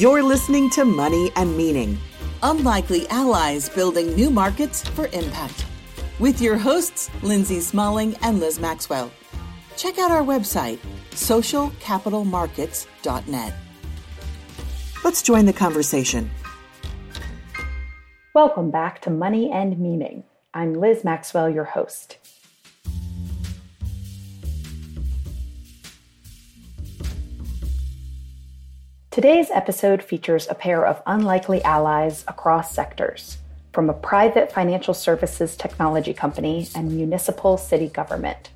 You're listening to Money and Meaning Unlikely Allies Building New Markets for Impact with your hosts, Lindsay Smalling and Liz Maxwell. Check out our website, socialcapitalmarkets.net. Let's join the conversation. Welcome back to Money and Meaning. I'm Liz Maxwell, your host. Today's episode features a pair of unlikely allies across sectors, from a private financial services technology company and municipal city government.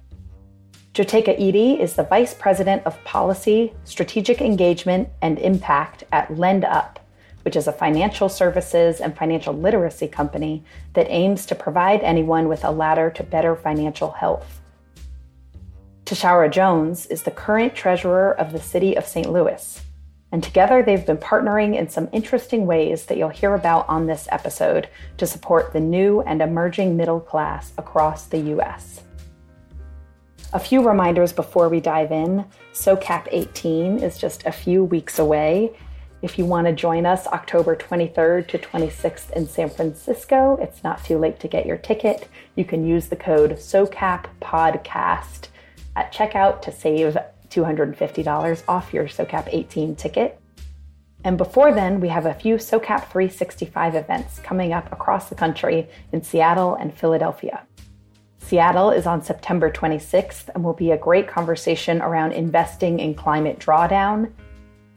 Jotaka Eaddy is the Vice President of Policy, Strategic Engagement, and Impact at LendUp, which is a financial services and financial literacy company that aims to provide anyone with a ladder to better financial health. Tishaura Jones is the current treasurer of the City of St. Louis and together they've been partnering in some interesting ways that you'll hear about on this episode to support the new and emerging middle class across the U.S. A few reminders before we dive in SOCAP 18 is just a few weeks away. If you want to join us October 23rd to 26th in San Francisco, it's not too late to get your ticket. You can use the code SOCAP Podcast at checkout to save $250 off your SOCAP 18 ticket. And before then, we have a few SOCAP 365 events coming up across the country in Seattle and Philadelphia. Seattle is on September 26th and will be a great conversation around investing in climate drawdown.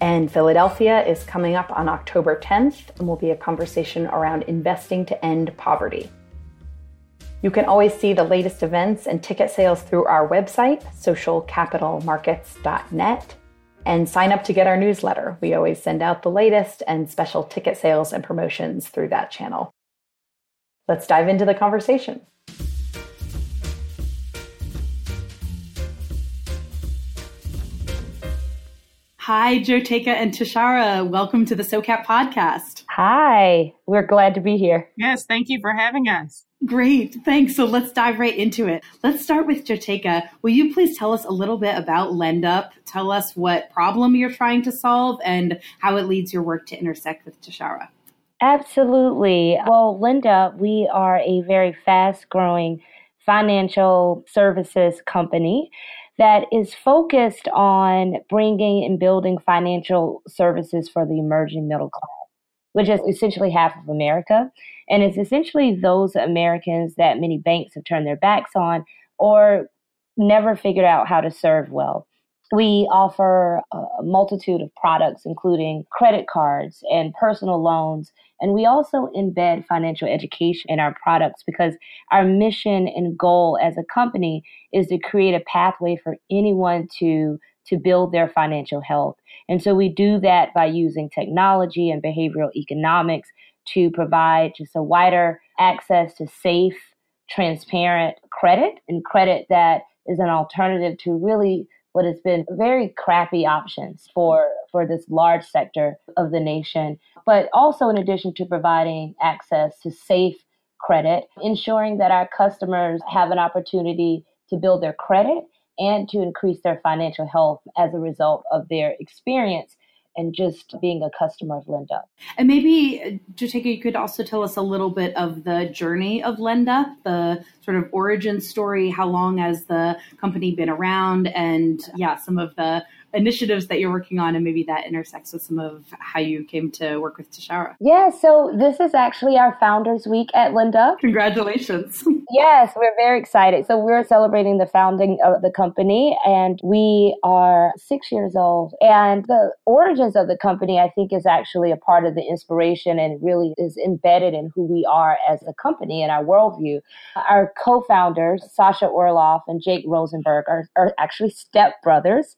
And Philadelphia is coming up on October 10th and will be a conversation around investing to end poverty. You can always see the latest events and ticket sales through our website, socialcapitalmarkets.net, and sign up to get our newsletter. We always send out the latest and special ticket sales and promotions through that channel. Let's dive into the conversation. Hi, Jotaka and Tishaura. Welcome to the SOCAP podcast. Hi, we're glad to be here. Yes, thank you for having us. Great, thanks. So let's dive right into it. Let's start with Jotaka. Will you please tell us a little bit about LendUp? Tell us what problem you're trying to solve and how it leads your work to intersect with Tishaura. Absolutely. Well, LendUp, we are a very fast growing financial services company that is focused on bringing and building financial services for the emerging middle class which is essentially half of America. And it's essentially those Americans that many banks have turned their backs on or never figured out how to serve well. We offer a multitude of products, including credit cards and personal loans. And we also embed financial education in our products because our mission and goal as a company is to create a pathway for anyone to to build their financial health. And so we do that by using technology and behavioral economics to provide just a wider access to safe, transparent credit and credit that is an alternative to really what has been very crappy options for for this large sector of the nation but also in addition to providing access to safe credit ensuring that our customers have an opportunity to build their credit and to increase their financial health as a result of their experience and just being a customer of LendUp. And maybe, uh, Jotaka, you could also tell us a little bit of the journey of LendUp, the sort of origin story. How long has the company been around? And yeah, some of the initiatives that you're working on, and maybe that intersects with some of how you came to work with Tishaura. Yeah, so this is actually our Founders Week at LendUp. Congratulations. yes, we're very excited. So we're celebrating the founding of the company, and we are six years old. And the origins of the company, I think, is actually a part of the inspiration and really is embedded in who we are as a company and our worldview. Our co founders, Sasha Orloff and Jake Rosenberg, are, are actually step brothers.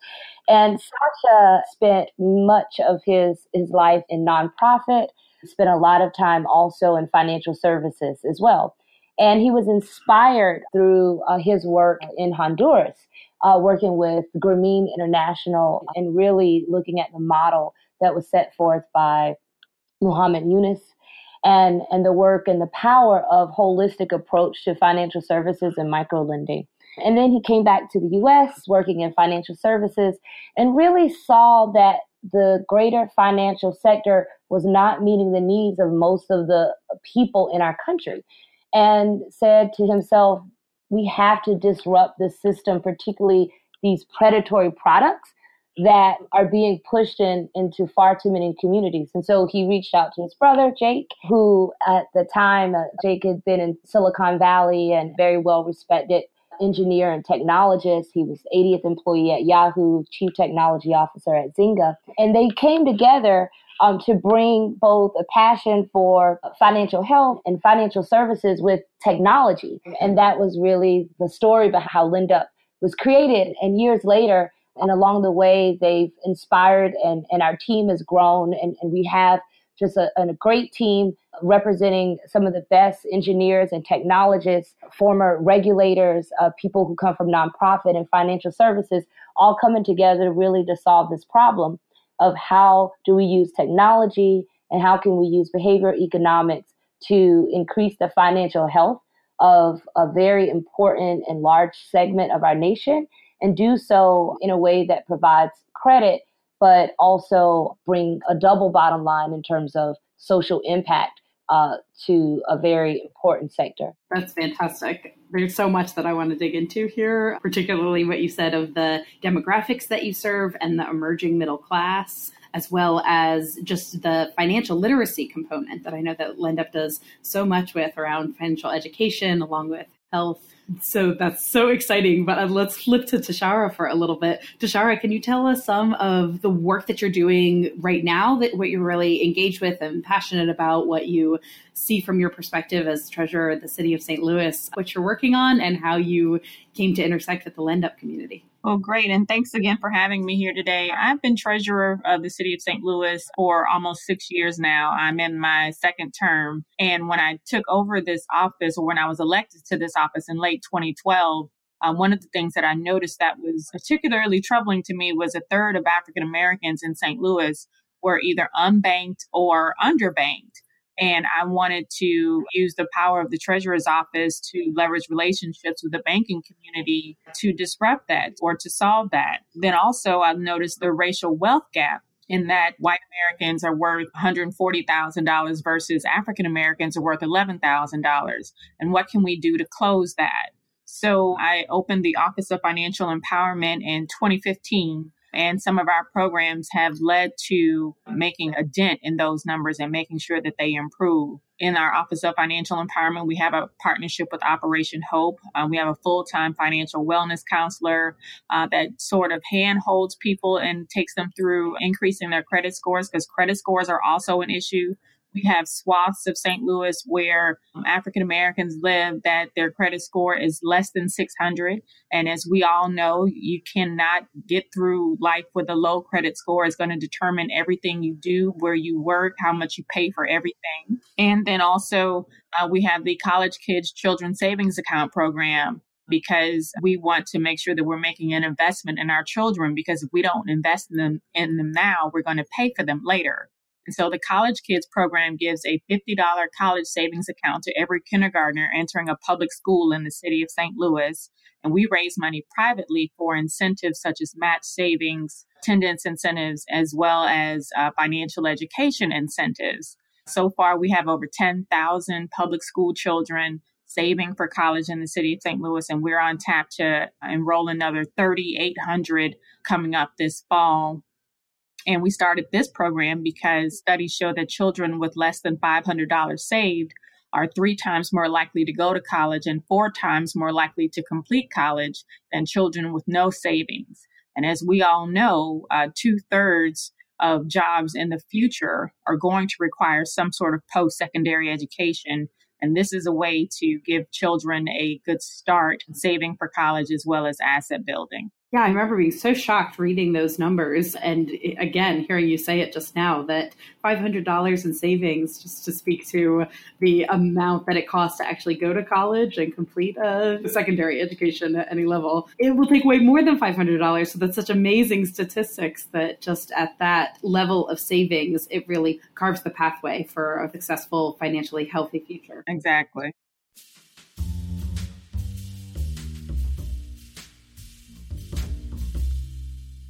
And Sasha spent much of his, his life in nonprofit, spent a lot of time also in financial services as well. And he was inspired through uh, his work in Honduras, uh, working with Grameen International and really looking at the model that was set forth by Muhammad Yunus and, and the work and the power of holistic approach to financial services and micro lending. And then he came back to the US working in financial services and really saw that the greater financial sector was not meeting the needs of most of the people in our country and said to himself, we have to disrupt the system, particularly these predatory products that are being pushed in into far too many communities. And so he reached out to his brother, Jake, who at the time, uh, Jake had been in Silicon Valley and very well respected engineer and technologist. He was 80th employee at Yahoo, chief technology officer at Zynga. And they came together um, to bring both a passion for financial health and financial services with technology. And that was really the story behind how LendUp was created. And years later, and along the way, they've inspired and, and our team has grown. And, and we have just a, a great team representing some of the best engineers and technologists, former regulators, uh, people who come from nonprofit and financial services, all coming together really to solve this problem of how do we use technology and how can we use behavior economics to increase the financial health of a very important and large segment of our nation and do so in a way that provides credit, but also bring a double bottom line in terms of social impact uh, to a very important sector. That's fantastic. There's so much that I want to dig into here, particularly what you said of the demographics that you serve and the emerging middle class as well as just the financial literacy component that I know that LendUp does so much with around financial education, along with health. So that's so exciting. But uh, let's flip to Tishaura for a little bit. Tishaura, can you tell us some of the work that you're doing right now, that what you're really engaged with and passionate about, what you see from your perspective as treasurer of the city of St. Louis, what you're working on, and how you came to intersect with the LendUp community? Oh, great. And thanks again for having me here today. I've been treasurer of the city of St. Louis for almost six years now. I'm in my second term. And when I took over this office, or when I was elected to this office in late 2012, um, one of the things that I noticed that was particularly troubling to me was a third of African Americans in St. Louis were either unbanked or underbanked. And I wanted to use the power of the treasurer's office to leverage relationships with the banking community to disrupt that or to solve that. Then also, I've noticed the racial wealth gap in that white Americans are worth $140,000 versus African Americans are worth $11,000. And what can we do to close that? So I opened the Office of Financial Empowerment in 2015 and some of our programs have led to making a dent in those numbers and making sure that they improve. In our Office of Financial Empowerment, we have a partnership with Operation Hope. Uh, we have a full time financial wellness counselor uh, that sort of handholds people and takes them through increasing their credit scores because credit scores are also an issue we have swaths of St. Louis where um, African Americans live that their credit score is less than 600. And as we all know, you cannot get through life with a low credit score. It's going to determine everything you do, where you work, how much you pay for everything. And then also, uh, we have the College Kids Children Savings Account program because we want to make sure that we're making an investment in our children because if we don't invest in them in them now, we're going to pay for them later. And so the College Kids program gives a $50 college savings account to every kindergartner entering a public school in the city of St. Louis. And we raise money privately for incentives such as match savings, attendance incentives, as well as uh, financial education incentives. So far, we have over 10,000 public school children saving for college in the city of St. Louis, and we're on tap to enroll another 3,800 coming up this fall. And we started this program because studies show that children with less than $500 saved are three times more likely to go to college and four times more likely to complete college than children with no savings. And as we all know, uh, two thirds of jobs in the future are going to require some sort of post secondary education. And this is a way to give children a good start saving for college as well as asset building. Yeah, I remember being so shocked reading those numbers. And eh, again, hearing you say it just now that $500 in savings, just to speak to the amount that it costs to actually go to college and complete a secondary education at any level, it will take way more than $500. So that's such amazing statistics that just at that level of savings, it really carves the pathway for a successful, financially healthy future. Exactly.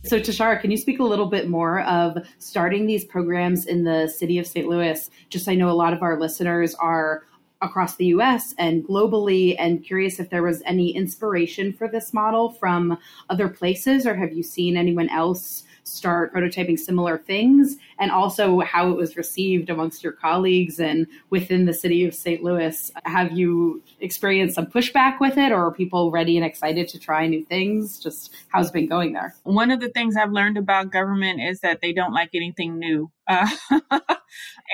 So, Tishaura, can you speak a little bit more of starting these programs in the city of St. Louis? Just I know a lot of our listeners are across the US and globally, and curious if there was any inspiration for this model from other places, or have you seen anyone else start prototyping similar things and also how it was received amongst your colleagues and within the city of St. Louis. Have you experienced some pushback with it or are people ready and excited to try new things? Just how's it been going there? One of the things I've learned about government is that they don't like anything new. Uh,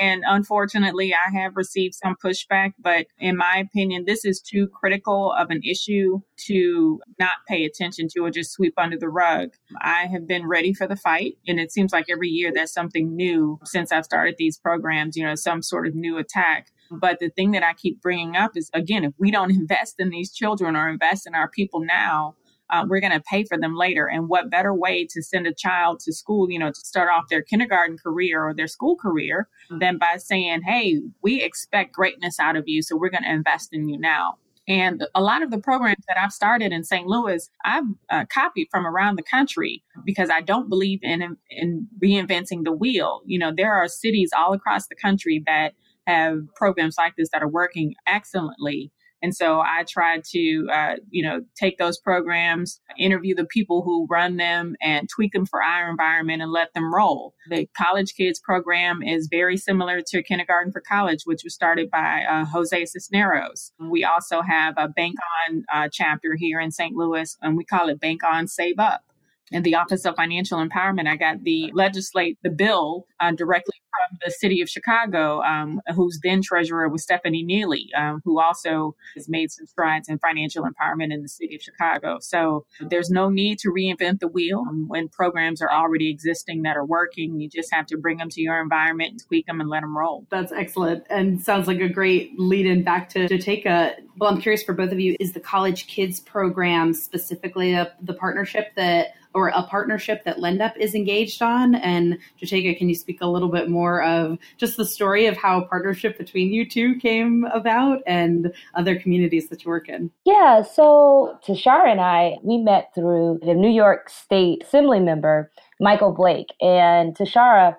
and unfortunately, I have received some pushback, but in my opinion, this is too critical of an issue to not pay attention to or just sweep under the rug. I have been ready for the fight, and it seems like every year there's something new since I've started these programs, you know, some sort of new attack. But the thing that I keep bringing up is again, if we don't invest in these children or invest in our people now, uh, we're going to pay for them later. And what better way to send a child to school, you know, to start off their kindergarten career or their school career mm-hmm. than by saying, hey, we expect greatness out of you, so we're going to invest in you now. And a lot of the programs that I've started in St. Louis, I've uh, copied from around the country because I don't believe in in reinventing the wheel. You know, there are cities all across the country that have programs like this that are working excellently. And so I try to, uh, you know, take those programs, interview the people who run them, and tweak them for our environment and let them roll. The College Kids program is very similar to Kindergarten for College, which was started by uh, Jose Cisneros. We also have a Bank On uh, chapter here in St. Louis, and we call it Bank On Save Up in the Office of Financial Empowerment, I got the legislate the bill uh, directly from the city of Chicago, um, whose then treasurer was Stephanie Neely, um, who also has made some strides in financial empowerment in the city of Chicago. So there's no need to reinvent the wheel um, when programs are already existing that are working. You just have to bring them to your environment and tweak them and let them roll. That's excellent and sounds like a great lead in back to, to take a. Well, I'm curious for both of you, is the College Kids program specifically the partnership that or a partnership that LendUp is engaged on? And Jotaka, can you speak a little bit more of just the story of how a partnership between you two came about and other communities that you work in? Yeah, so Tishaura and I, we met through the New York State Assembly member, Michael Blake. And Tishaura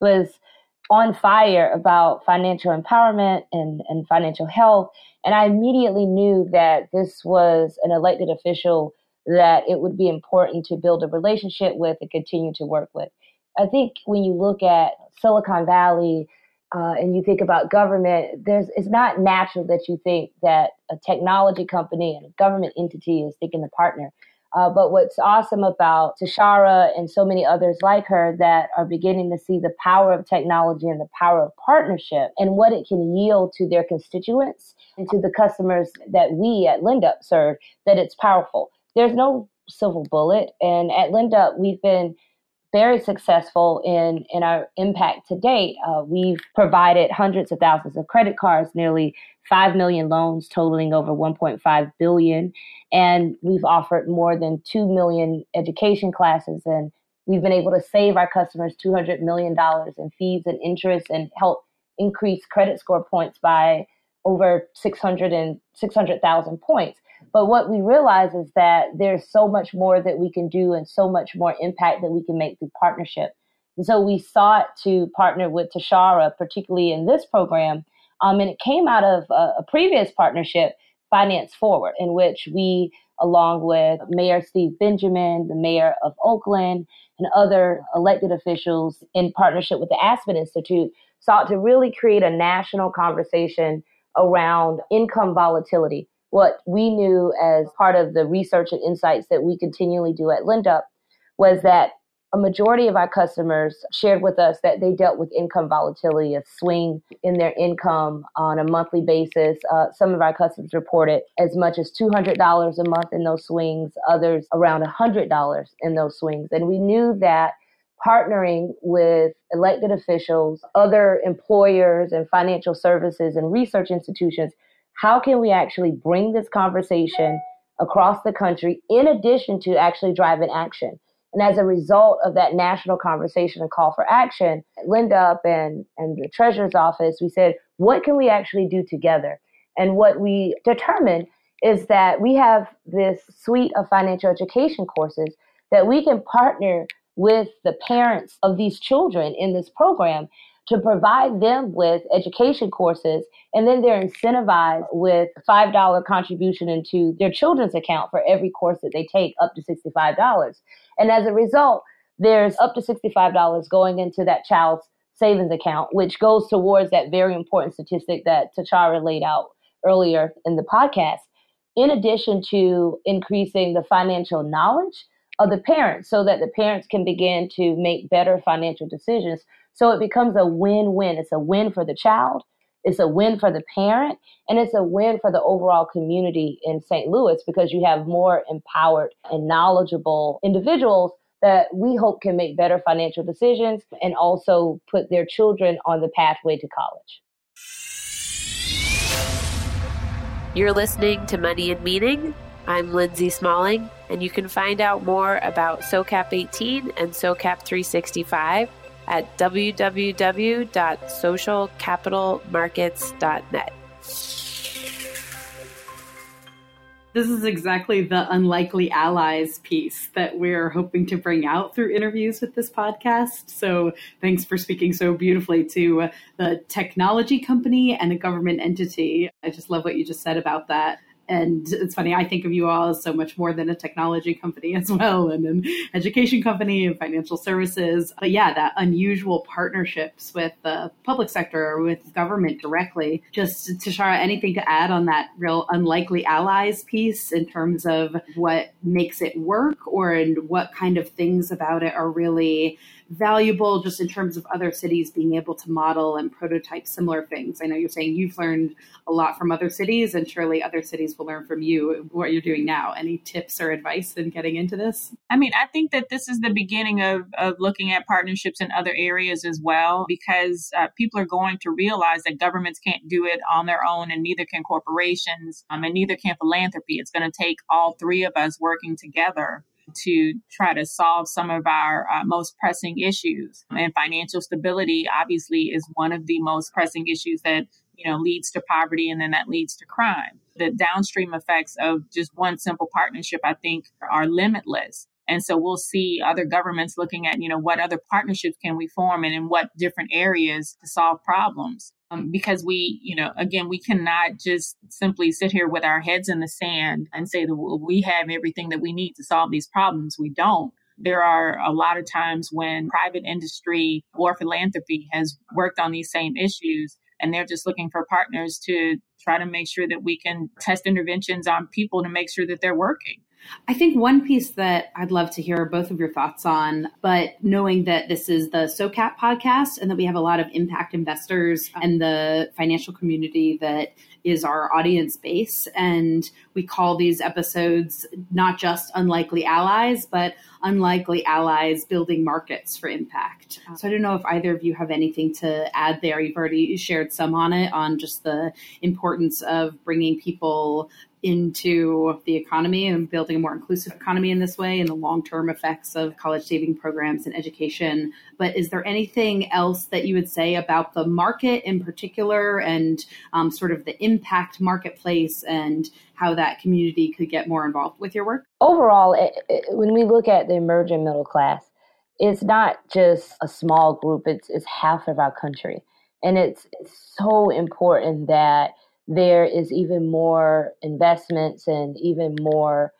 was on fire about financial empowerment and, and financial health. And I immediately knew that this was an elected official that it would be important to build a relationship with and continue to work with. I think when you look at Silicon Valley uh, and you think about government, there's it's not natural that you think that a technology company and a government entity is thinking to partner. Uh, but what's awesome about Tishaura and so many others like her that are beginning to see the power of technology and the power of partnership and what it can yield to their constituents and to the customers that we at LendUp serve, that it's powerful there's no silver bullet. And at LendUp, we've been very successful in in our impact to date. Uh, we've provided hundreds of thousands of credit cards, nearly five million loans totaling over 1.5 billion, and we've offered more than two million education classes. And we've been able to save our customers 200 million dollars in fees and interest, and help increase credit score points by over 600 and 600,000 points. But what we realize is that there's so much more that we can do and so much more impact that we can make through partnership. And so we sought to partner with Tishaura, particularly in this program. Um, and it came out of a, a previous partnership, Finance Forward, in which we, along with Mayor Steve Benjamin, the mayor of Oakland, and other elected officials in partnership with the Aspen Institute, sought to really create a national conversation around income volatility what we knew as part of the research and insights that we continually do at LendUp was that a majority of our customers shared with us that they dealt with income volatility, a swing in their income on a monthly basis. Uh, some of our customers reported as much as $200 a month in those swings, others around $100 in those swings. And we knew that partnering with elected officials, other employers, and financial services and research institutions how can we actually bring this conversation across the country in addition to actually driving action? And as a result of that national conversation and call for action, LendUp and, and the Treasurer's Office, we said, what can we actually do together? And what we determined is that we have this suite of financial education courses that we can partner with the parents of these children in this program to provide them with education courses and then they're incentivized with $5 contribution into their children's account for every course that they take up to $65 and as a result there's up to $65 going into that child's savings account which goes towards that very important statistic that Tishaura laid out earlier in the podcast. In addition to increasing the financial knowledge of the parents so that the parents can begin to make better financial decisions so it becomes a win-win. It's a win for the child, it's a win for the parent, and it's a win for the overall community in St. Louis because you have more empowered and knowledgeable individuals that we hope can make better financial decisions and also put their children on the pathway to college. You're listening to Money and Meaning. I'm Lindsay Smalling, and you can find out more about SOCAP 18 and SOCAP 365 at www.socialcapitalmarkets.net. This is exactly the unlikely allies piece that we're hoping to bring out through interviews with this podcast. So, thanks for speaking so beautifully to uh, the technology company and a government entity. I just love what you just said about that and it's funny i think of you all as so much more than a technology company as well and an education company and financial services. But yeah that unusual partnerships with the public sector or with government directly just Tishaura anything to add on that real unlikely allies piece in terms of what makes it work or and what kind of things about it are really valuable just in terms of other cities being able to model and prototype similar things? I know you're saying you've learned a lot from other cities, and surely other cities will learn from you what you're doing now. Any tips or advice in getting into this? I mean, I think that this is the beginning of, of looking at partnerships in other areas as well, because uh, people are going to realize that governments can't do it on their own, and neither can corporations, um, and neither can philanthropy. It's going to take all three of us working together to try to solve some of our uh, most pressing issues. And financial stability, obviously, is one of the most pressing issues that you know leads to poverty and then that leads to crime. The downstream effects of just one simple partnership, I think, are limitless. And so we'll see other governments looking at, you know, what other partnerships can we form and in what different areas to solve problems. Um, because we, you know, again, we cannot just simply sit here with our heads in the sand and say that we have everything that we need to solve these problems. We don't. There are a lot of times when private industry or philanthropy has worked on these same issues and they're just looking for partners to try to make sure that we can test interventions on people to make sure that they're working. I think one piece that I'd love to hear both of your thoughts on, but knowing that this is the SOCAP podcast and that we have a lot of impact investors and the financial community that is our audience base. And we call these episodes not just unlikely allies, but unlikely allies building markets for impact. So I don't know if either of you have anything to add there. You've already shared some on it, on just the importance of bringing people into the economy and building a more inclusive economy in this way and the long term effects of college saving programs and education. But is there anything else that you would say about the market in particular and um, sort of the impact marketplace and how that community could get more involved with your work? Overall, it, it, when we look at the emerging middle class, it's not just a small group, it's, it's half of our country. And it's, it's so important that there is even more investments and even more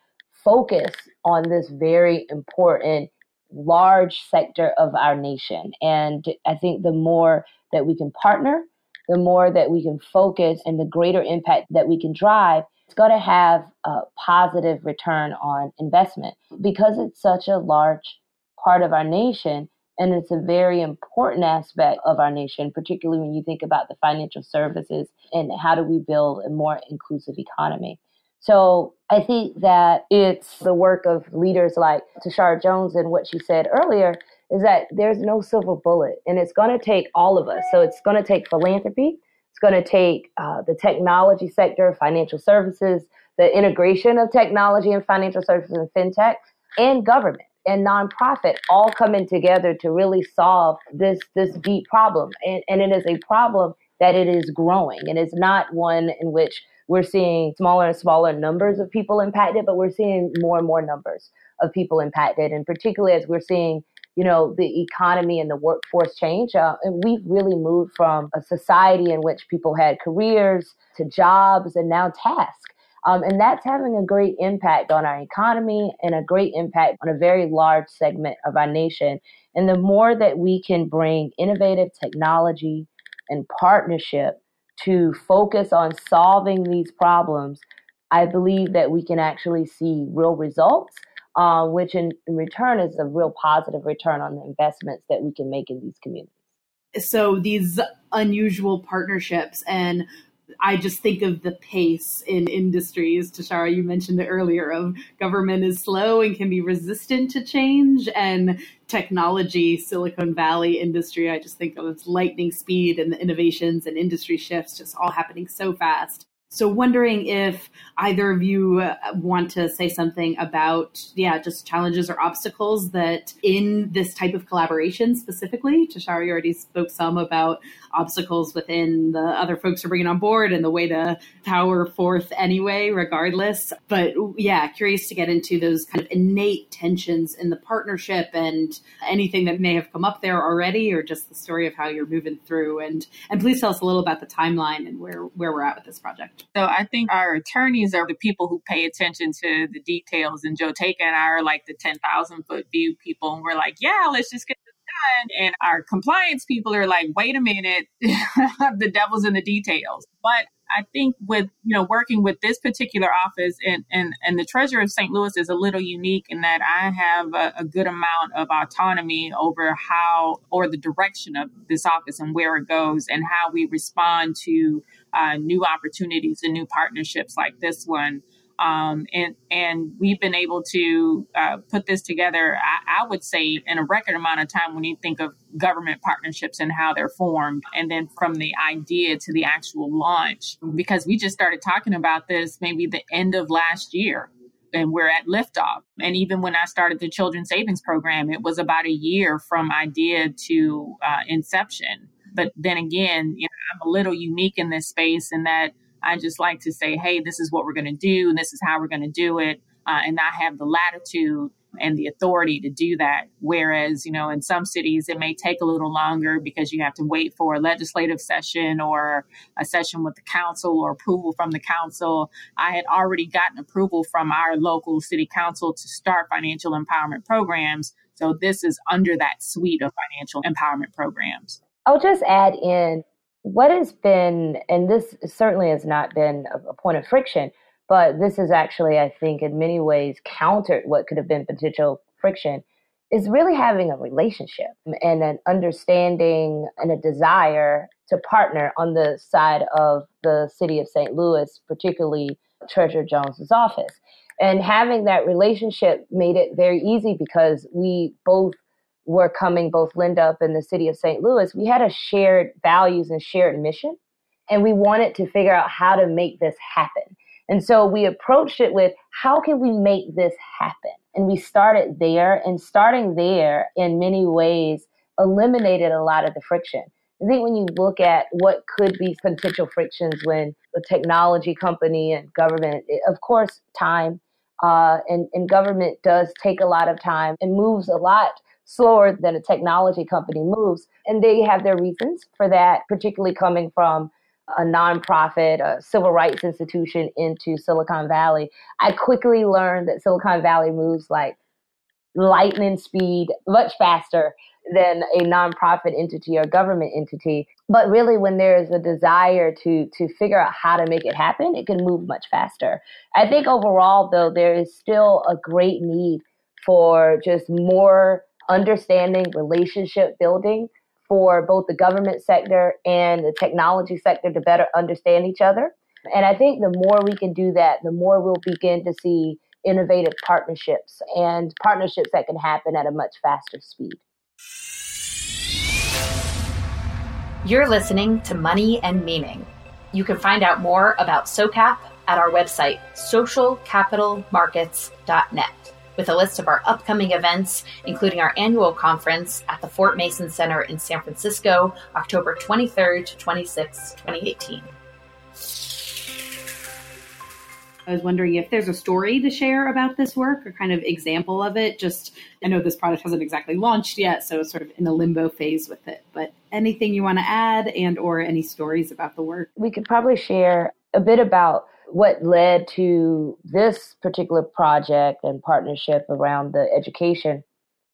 focus on this very important large sector of our nation. And I think the more that we can partner, the more that we can focus and the greater impact that we can drive, it's going to have a positive return on investment because it's such a large part of our nation and it's a very important aspect of our nation, particularly when you think about the financial services and how do we build a more inclusive economy. So I think that it's the work of leaders like Tishaura Jones and what she said earlier is that there's no silver bullet and it's going to take all of us. So it's going to take philanthropy. It's going to take uh, the technology sector, financial services, the integration of technology and financial services and fintech and government and nonprofit all coming together to really solve this this deep problem. And, and it is a problem that it is growing. And it's not one in which we're seeing smaller and smaller numbers of people impacted, but we're seeing more and more numbers of people impacted. And particularly as we're seeing you know, the economy and the workforce change. Uh, and we've really moved from a society in which people had careers to jobs and now tasks. Um, and that's having a great impact on our economy and a great impact on a very large segment of our nation. And the more that we can bring innovative technology and partnership to focus on solving these problems, I believe that we can actually see real results, uh, which in, in return is a real positive return on the investments that we can make in these communities. So these unusual partnerships and I just think of the pace in industries. Tishaura, you mentioned it earlier of government is slow and can be resistant to change, and technology, Silicon Valley industry. I just think of its lightning speed and the innovations and industry shifts just all happening so fast. So, wondering if either of you uh, want to say something about, yeah, just challenges or obstacles that in this type of collaboration specifically. Tishaura already spoke some about obstacles within the other folks are bringing on board and the way to power forth anyway, regardless. But yeah, curious to get into those kind of innate tensions in the partnership and anything that may have come up there already, or just the story of how you're moving through. And and please tell us a little about the timeline and where where we're at with this project. So I think our attorneys are the people who pay attention to the details, and Jotaka and I are like the ten thousand foot view people, and we're like, yeah, let's just get And our compliance people are like, wait a minute, the devil's in the details. But I think with you know working with this particular office and and and the treasurer of St. Louis is a little unique in that I have a, a, good amount of autonomy over how or the direction of this office and where it goes and how we respond to uh, new opportunities and new partnerships like this one. Um, and and we've been able to uh, put this together. I, I, would say in a record amount of time when you think of government partnerships and how they're formed, and then from the idea to the actual launch. Because we just started talking about this maybe the end of last year, and we're at liftoff. And even when I started the Children's Savings Program, it was about a year from idea to uh, inception. But then again, you know, I'm a little unique in this space in that I just like to say, hey, this is what we're going to do, and this is how we're going to do it. Uh, and I have the latitude and the authority to do that. Whereas, you know, in some cities, it may take a little longer because you have to wait for a legislative session or a session with the council or approval from the council. I had already gotten approval from our local city council to start financial empowerment programs. So this is under that suite of financial empowerment programs. I'll just add in what has been, and this certainly has not been a, point of friction, but this is actually, I think, in many ways countered what could have been potential friction, is really having a relationship and an understanding and a desire to partner on the side of the city of St. Louis, particularly Treasurer Jones's office. And having that relationship made it very easy because we both were coming, both LendUp in the city of St. Louis, we had a shared values and shared mission. And we wanted to figure out how to make this happen. And so we approached it with how can we make this happen? And we started there, and starting there in many ways eliminated a lot of the friction. I think when you look at what could be potential frictions when the technology company and government, of course, time uh, and, and government does take a lot of time and moves a lot slower than a technology company moves. And they have their reasons for that, particularly coming from a nonprofit, a civil rights institution into Silicon Valley. I quickly learned that Silicon Valley moves like lightning speed, much faster than a nonprofit entity or government entity. But really, when there's a desire to to figure out how to make it happen, it can move much faster. I think overall, though, there is still a great need for just more understanding relationship building for both the government sector and the technology sector to better understand each other. And I think the more we can do that, the more we'll begin to see innovative partnerships and partnerships that can happen at a much faster speed. You're listening to Money and Meaning. You can find out more about SOCAP at our website, socialcapitalmarkets.net with a list of our upcoming events, including our annual conference at the Fort Mason Center in San Francisco, October 23rd to 26, 2018. I was wondering if there's a story to share about this work or kind of example of it. Just, I know this product hasn't exactly launched yet, so sort of in a limbo phase with it. But anything you want to add and or any stories about the work? We could probably share a bit about what led to this particular project and partnership around the education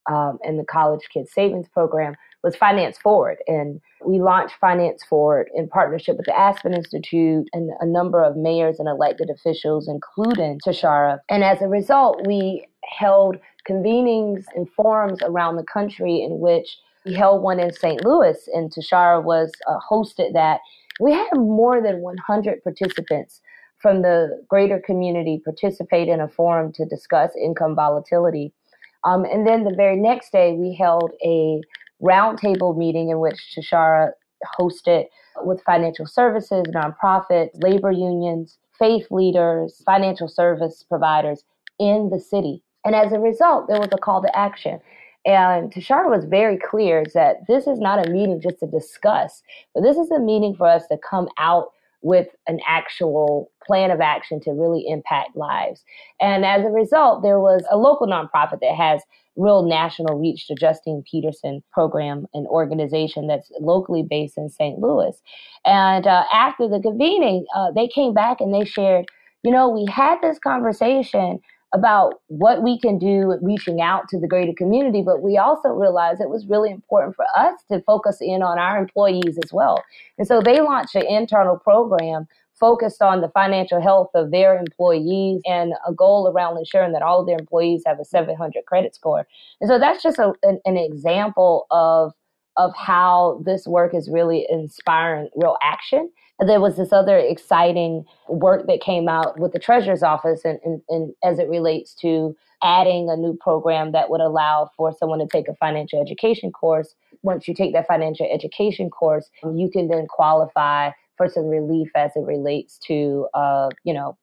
um, and the college kids savings program was Finance Forward. And we launched Finance Forward in partnership with the Aspen Institute and a number of mayors and elected officials, including Tishaura. And as a result, we held convenings and forums around the country in which we held one in St. Louis, and Tishaura was uh, hosted that. We had more than 100 participants from the greater community participate in a forum to discuss income volatility. Um, and then the very next day, we held a roundtable meeting in which Tishaura hosted with financial services, nonprofits, labor unions, faith leaders, financial service providers in the city. And as a result, there was a call to action. And Tishaura was very clear that this is not a meeting just to discuss, but this is a meeting for us to come out with an actual plan of action to really impact lives. And as a result, there was a local nonprofit that has real national reach, the Justine Petersen program, an organization that's locally based in St. Louis. And uh, after the convening, uh, they came back and they shared, you know, we had this conversation about what we can do reaching out to the greater community, but we also realized it was really important for us to focus in on our employees as well. And so they launched an internal program focused on the financial health of their employees and a goal around ensuring that all of their employees have a 700 credit score. And so that's just a, an, an example of of how this work is really inspiring real action. There was this other exciting work that came out with the Treasurer's Office and, and, and, as it relates to adding a new program that would allow for someone to take a financial education course. Once you take that financial education course, you can then qualify for some relief as it relates to, uh, you know,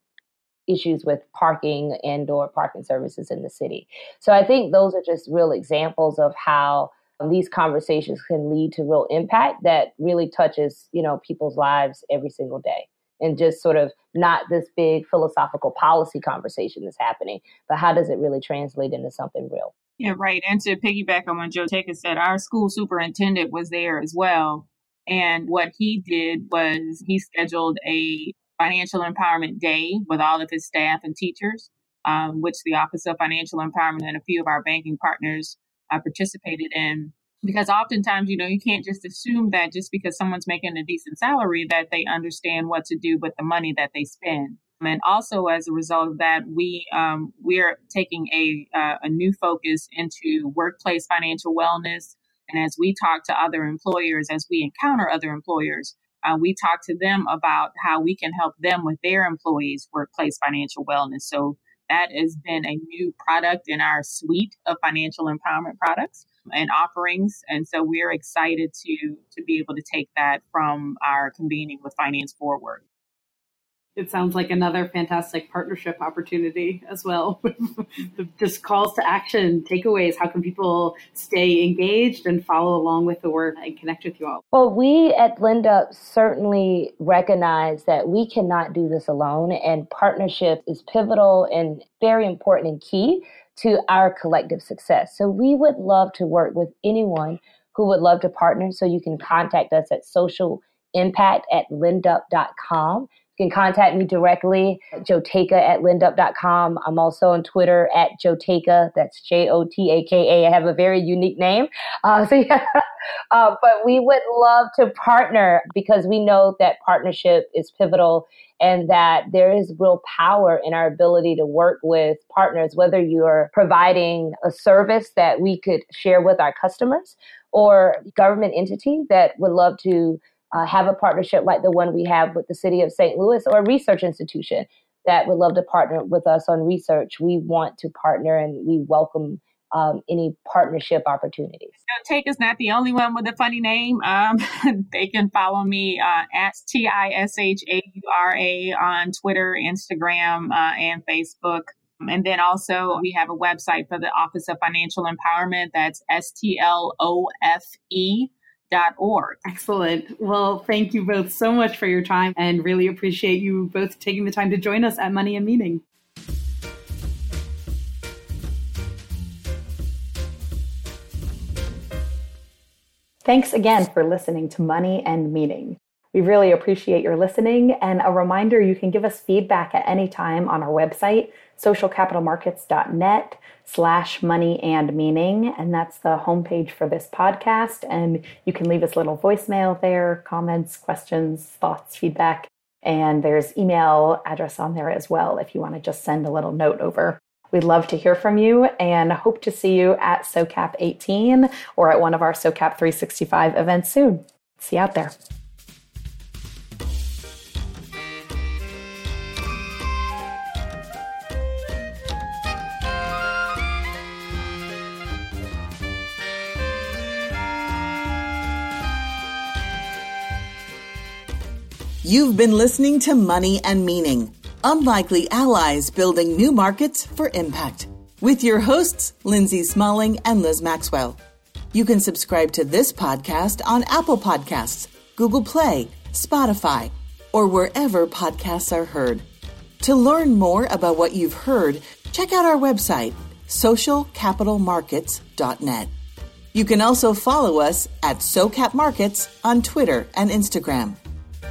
issues with parking and or parking services in the city. So I think those are just real examples of how these conversations can lead to real impact that really touches, you know, people's lives every single day. And just sort of not this big philosophical policy conversation that's happening, but how does it really translate into something real? Yeah, right. And to piggyback on what Jotaka said, our school superintendent was there as well. And what he did was he scheduled a financial empowerment day with all of his staff and teachers, um, which the Office of Financial Empowerment and a few of our banking partners uh, participated in. Because oftentimes, you know, you can't just assume that just because someone's making a decent salary that they understand what to do with the money that they spend. And also, as a result of that, we um, we are taking a uh, a new focus into workplace financial wellness, and as we talk to other employers, as we encounter other employers, uh, we talk to them about how we can help them with their employees' workplace financial wellness. So that has been a new product in our suite of financial empowerment products and offerings. And so we're excited to to be able to take that from our convening with Finance Forward it sounds like another fantastic partnership opportunity as well. Just calls to action, takeaways. How can people stay engaged and follow along with the work and connect with you all? Well, we at Lend-Up certainly recognize that we cannot do this alone, and partnership is pivotal and very important and key to our collective success. So we would love to work with anyone who would love to partner. So you can contact us at social impact at lendup.com you can contact me directly, Jotaka at lendup.com. I'm also on Twitter at Jotaka. That's J O T A K A. I have a very unique name. Uh, so yeah. uh, but we would love to partner because we know that partnership is pivotal and that there is real power in our ability to work with partners, whether you're providing a service that we could share with our customers or government entity that would love to uh, have a partnership like the one we have with the city of St. Louis or a research institution that would love to partner with us on research. We want to partner and we welcome um, any partnership opportunities. Take is not the only one with a funny name. Um, they can follow me uh, at T I S H A U R A on Twitter, Instagram, uh, and Facebook. And then also we have a website for the Office of Financial Empowerment. That's S T L O F E org. Excellent. Well, thank you both so much for your time and really appreciate you both taking the time to join us at Money and Meaning. Thanks again for listening to Money and Meaning. We really appreciate your listening. And a reminder you can give us feedback at any time on our website, socialcapitalmarkets.net slash money and meaning. And that's the homepage for this podcast. And you can leave us little voicemail there, comments, questions, thoughts, feedback. And there's email address on there as well if you want to just send a little note over. We'd love to hear from you and hope to see you at SOCAP 18 or at one of our SOCAP 365 events soon. See you out there. You've been listening to Money and Meaning Unlikely Allies Building New Markets for Impact with your hosts, Lindsay Smalling and Liz Maxwell. You can subscribe to this podcast on Apple Podcasts, Google Play, Spotify, or wherever podcasts are heard. To learn more about what you've heard, check out our website, socialcapitalmarkets.net. You can also follow us at SoCap Markets on Twitter and Instagram.